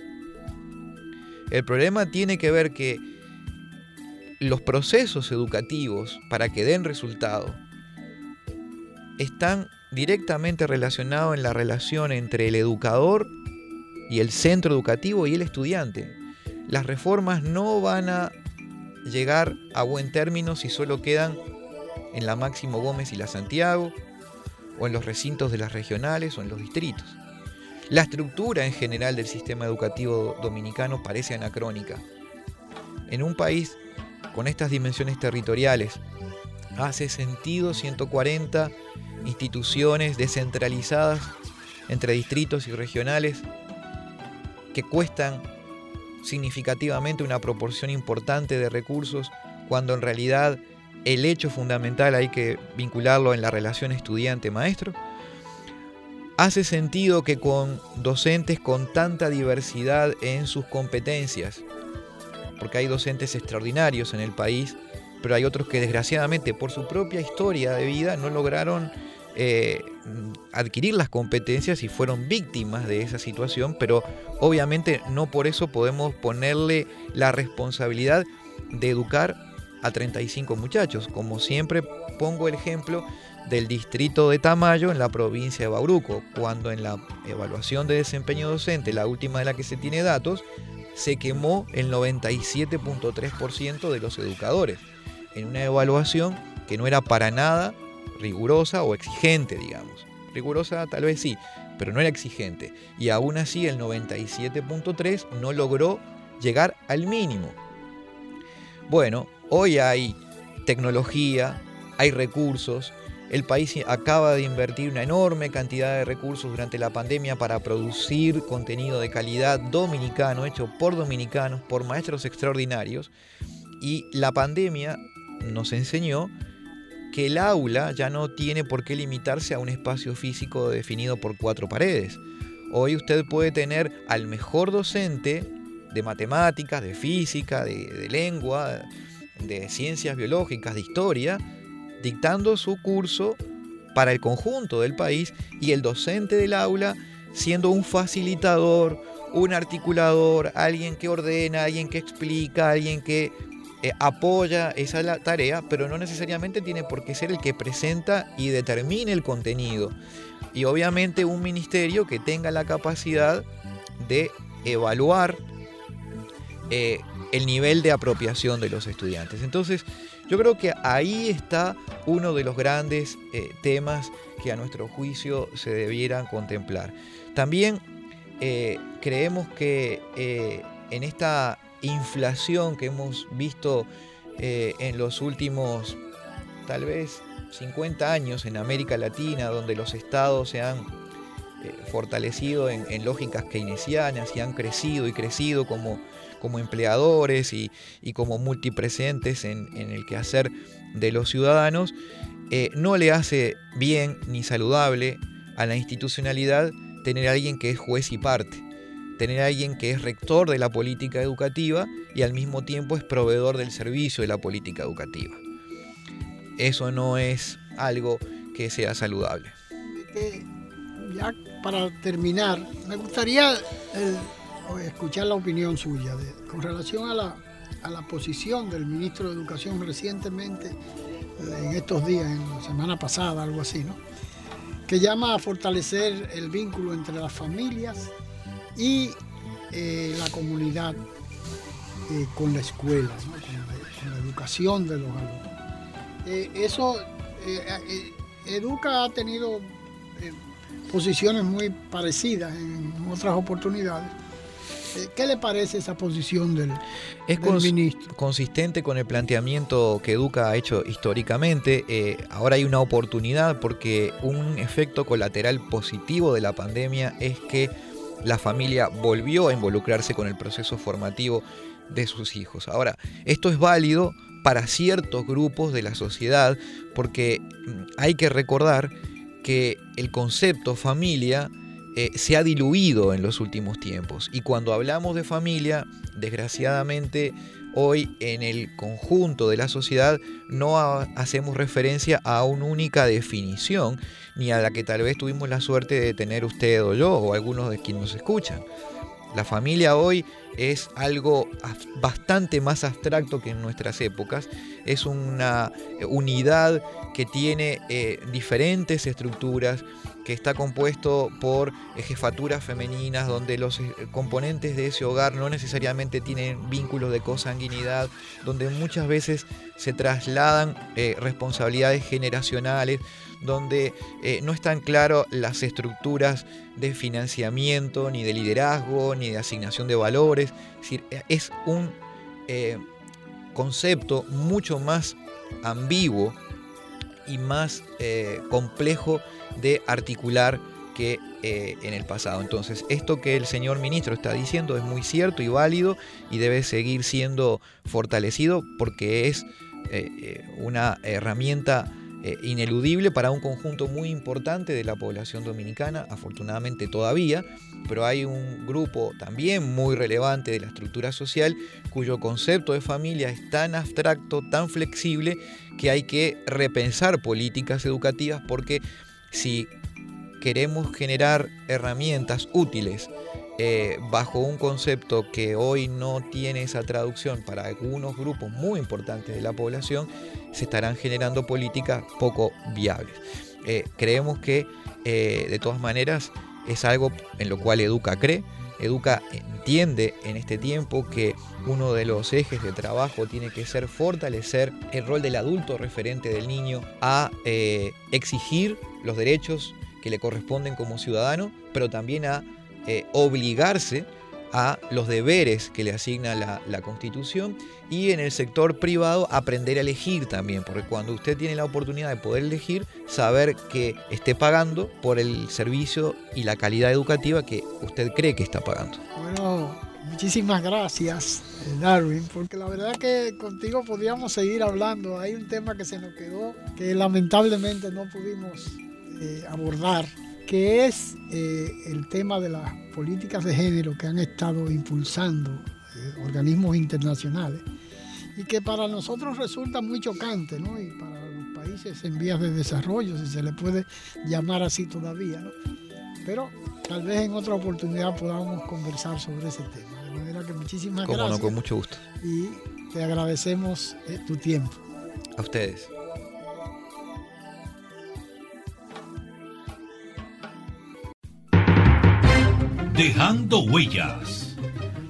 El problema tiene que ver que los procesos educativos para que den resultado están directamente relacionados en la relación entre el educador y el centro educativo y el estudiante. Las reformas no van a llegar a buen término si solo quedan en la Máximo Gómez y la Santiago, o en los recintos de las regionales o en los distritos. La estructura en general del sistema educativo dominicano parece anacrónica. En un país con estas dimensiones territoriales, hace sentido 140 instituciones descentralizadas entre distritos y regionales que cuestan significativamente una proporción importante de recursos cuando en realidad el hecho fundamental hay que vincularlo en la relación estudiante-maestro. Hace sentido que con docentes con tanta diversidad en sus competencias, porque hay docentes extraordinarios en el país, pero hay otros que desgraciadamente por su propia historia de vida no lograron eh, adquirir las competencias y fueron víctimas de esa situación, pero obviamente no por eso podemos ponerle la responsabilidad de educar a 35 muchachos. Como siempre pongo el ejemplo del distrito de Tamayo en la provincia de Bauruco, cuando en la evaluación de desempeño docente, la última de la que se tiene datos, se quemó el 97.3% de los educadores, en una evaluación que no era para nada rigurosa o exigente, digamos. Rigurosa tal vez sí, pero no era exigente. Y aún así el 97.3 no logró llegar al mínimo. Bueno, hoy hay tecnología, hay recursos. El país acaba de invertir una enorme cantidad de recursos durante la pandemia para producir contenido de calidad dominicano, hecho por dominicanos, por maestros extraordinarios. Y la pandemia nos enseñó que el aula ya no tiene por qué limitarse a un espacio físico definido por cuatro paredes. Hoy usted puede tener al mejor docente de matemáticas, de física, de, lengua, de ciencias biológicas, de historia, dictando su curso para el conjunto del país y el docente del aula siendo un facilitador, un articulador, alguien que ordena, alguien que explica, alguien que eh, apoya esa tarea, pero no necesariamente tiene por qué ser el que presenta y determine el contenido. Y obviamente un ministerio que tenga la capacidad de evaluar eh, el nivel de apropiación de los estudiantes. Entonces, yo creo que ahí está uno de los grandes eh, temas que a nuestro juicio se debieran contemplar. También creemos que en esta inflación que hemos visto eh, en los últimos tal vez 50 años en América Latina, donde los estados se han eh, fortalecido en, lógicas keynesianas y han crecido y crecido como, como empleadores y, como multipresentes en, el quehacer de los ciudadanos, eh, no le hace bien ni saludable a la institucionalidad tener a alguien que es juez y parte tener a alguien que es rector de la política educativa y al mismo tiempo es proveedor del servicio de la política educativa. Eso no es algo que sea saludable. ya para terminar, me gustaría escuchar la opinión suya con relación a la, a la posición del ministro de Educación recientemente, en estos días, en la semana pasada, algo así, ¿no? que llama a fortalecer el vínculo entre las familias y eh, la comunidad eh, con la escuela, con, la, educación de los alumnos. Eh, eso, Educa ha tenido posiciones muy parecidas en otras oportunidades. ¿Qué le parece esa posición del, es ministro? consistente con el planteamiento que Educa ha hecho históricamente. ahora hay una oportunidad porque un efecto colateral positivo de la pandemia es que la familia volvió a involucrarse con el proceso formativo de sus hijos. Ahora, esto es válido para ciertos grupos de la sociedad porque mm, hay que recordar que el concepto familia eh, se ha diluido en los últimos tiempos y cuando hablamos de familia, desgraciadamente hoy en el conjunto de la sociedad no hacemos referencia a una única definición, ni a la que tal vez tuvimos la suerte de tener usted o yo o algunos de quienes nos escuchan. La familia hoy es algo bastante más abstracto que en nuestras épocas. Es una unidad que tiene eh, diferentes estructuras, que está compuesto por jefaturas femeninas, donde los eh, componentes de ese hogar no necesariamente tienen vínculos de consanguinidad, donde muchas veces se trasladan eh, responsabilidades generacionales, donde eh, no están claras las estructuras de financiamiento, ni de liderazgo, ni de asignación de valores. Es un concepto mucho más ambiguo y más complejo de articular que eh, en el pasado. Entonces, esto que el señor ministro está diciendo es muy cierto y válido y debe seguir siendo fortalecido porque es eh, eh, una herramienta ineludible para un conjunto muy importante de la población dominicana, afortunadamente todavía, pero hay un grupo también muy relevante de la estructura social cuyo concepto de familia es tan abstracto, tan flexible, que hay que repensar políticas educativas porque si queremos generar herramientas útiles eh, bajo un concepto que hoy no tiene esa traducción para algunos grupos muy importantes de la población, se estarán generando políticas poco viables. Eh, creemos que eh, de todas maneras es algo en lo cual Educa cree. Educa entiende en este tiempo que uno de los ejes de trabajo tiene que ser fortalecer el rol del adulto referente del niño a exigir los derechos que le corresponden como ciudadano, pero también a eh, obligarse a los deberes que le asigna la, Constitución y en el sector privado aprender a elegir también, porque cuando usted tiene la oportunidad de poder elegir, saber que esté pagando por el servicio y la calidad educativa que usted cree que está pagando. Bueno, muchísimas gracias, Darwin, porque la verdad que contigo podríamos seguir hablando. Hay un tema que se nos quedó que lamentablemente no pudimos eh, abordar, que es eh, el tema de las políticas de género que han estado impulsando eh, organismos internacionales y que para nosotros resulta muy chocante, ¿no? Y para los países en vías de desarrollo, si se le puede llamar así todavía, ¿no? Pero tal vez en otra oportunidad podamos conversar sobre ese tema. De manera que muchísimas gracias. No, con mucho gusto. Y te agradecemos tu tiempo. A ustedes. Dejando huellas.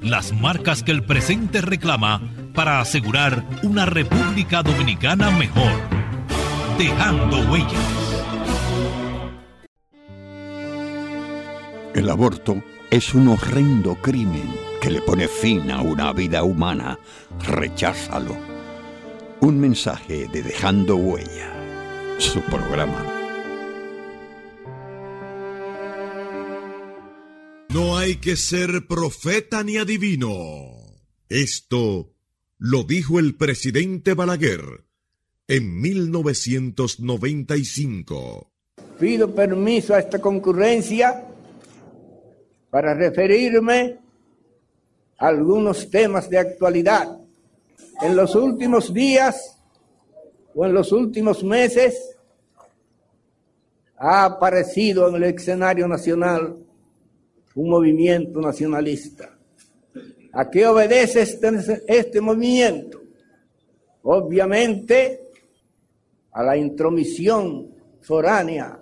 Las marcas que el presente reclama para asegurar una República Dominicana mejor. Dejando huellas. El aborto es un horrendo crimen que le pone fin a una vida humana. Recházalo. Un mensaje de Dejando Huella, su programa. No hay que ser profeta ni adivino. Esto lo dijo el presidente Balaguer en 1995. Pido permiso a esta concurrencia para referirme a algunos temas de actualidad. En los últimos días o en los últimos meses ha aparecido en el escenario nacional un movimiento nacionalista. ¿A qué obedece este, este movimiento? Obviamente a la intromisión foránea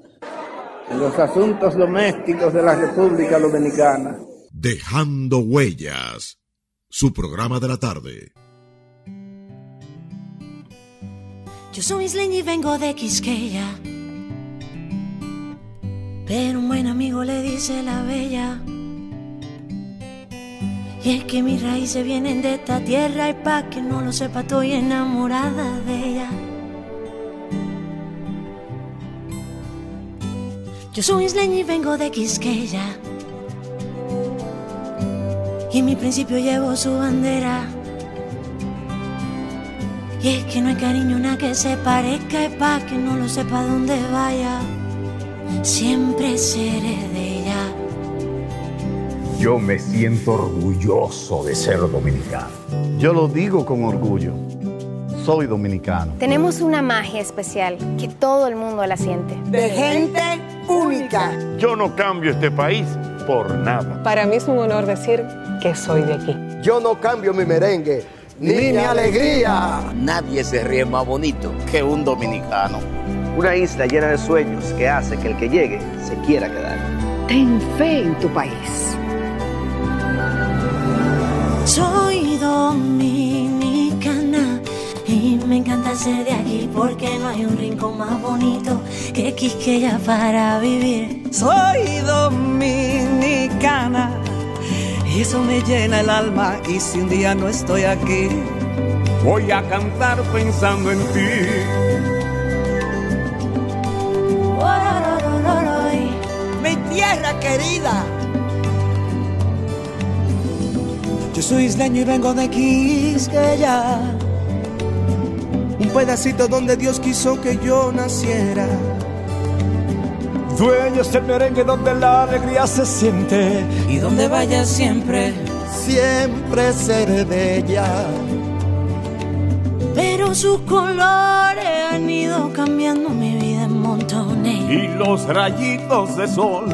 en los asuntos domésticos de la República Dominicana. Dejando huellas, su programa de la tarde. Yo soy isleña y vengo de Quisqueya pero un buen amigo le dice la bella. Y es que mis raíces vienen de esta tierra y pa' que no lo sepa estoy enamorada de ella. Yo soy isleña y vengo de Quisqueya. y en mi principio llevo su bandera. Y es que no hay cariño una que se parezca y pa' que no lo sepa dónde vaya. Siempre seré de ella. Yo me siento orgulloso de ser dominicano. Yo lo digo con orgullo. Soy dominicano. Tenemos una magia especial que todo el mundo la siente. De gente única. Yo no cambio este país por nada. Para mí es un honor decir que soy de aquí. Yo no cambio mi merengue ni, mi alegría. Nadie se ríe más bonito que un dominicano. Una isla llena de sueños que hace que el que llegue se quiera quedar. Ten fe en tu país. Soy dominicana y me encanta ser de aquí porque no hay un rincón más bonito que Quisqueya para vivir. Soy dominicana y eso me llena el alma y si un día no estoy aquí, voy a cantar pensando en ti. Tierra querida. Yo soy isleño y vengo de Quisqueya, un pedacito donde Dios quiso que yo naciera. Dueños del merengue donde la alegría se siente. Y donde vaya siempre, siempre seré de ella. Pero sus colores han ido cambiando mi vida en montones. Y los rayitos de sol,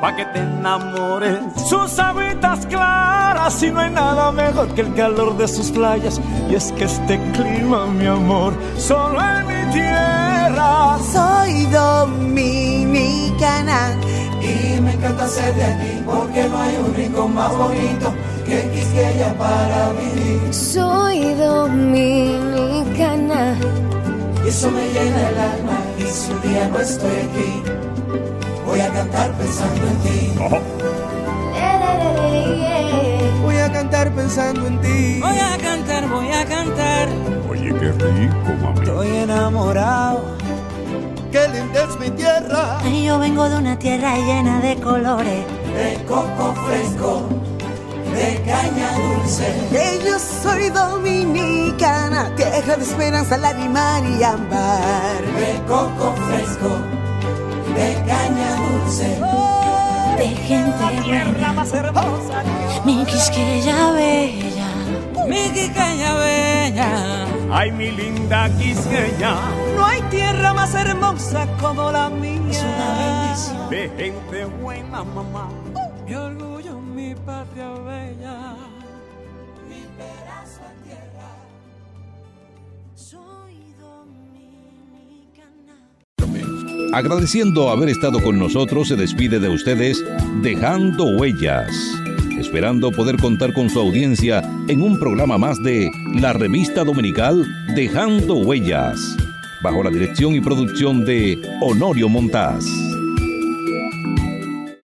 pa' que te enamores. Sus habitas claras y no hay nada mejor que el calor de sus playas. Y es que este clima, mi amor, solo en mi tierra. Soy dominicana y me encanta ser de aquí porque no hay un rincón más bonito que Quisqueya para vivir. Soy dominicana eso me llena el alma y si un día no estoy aquí voy a cantar pensando en ti. Voy a cantar pensando en ti. Voy a cantar, voy a cantar. Oye, qué rico, mami. Estoy enamorado. Qué linda es mi tierra. Ay, yo vengo de una tierra llena de colores. De coco fresco, de caña dulce. Que yo soy dominicana, tierra de esperanza, lágrima y ámbar. De coco fresco, de caña dulce. de gente tierra más hermosa. Mi Quisqueya bella. Mi Quisqueya bella. Ay, mi linda Quisqueya. No hay tierra más hermosa como la mía. Es una bendición. De gente buena, mamá. Agradeciendo haber estado con nosotros, se despide de ustedes dejando huellas, esperando poder contar con su audiencia en un programa más de la revista dominical Dejando Huellas, bajo la dirección y producción de Honorio Montaz.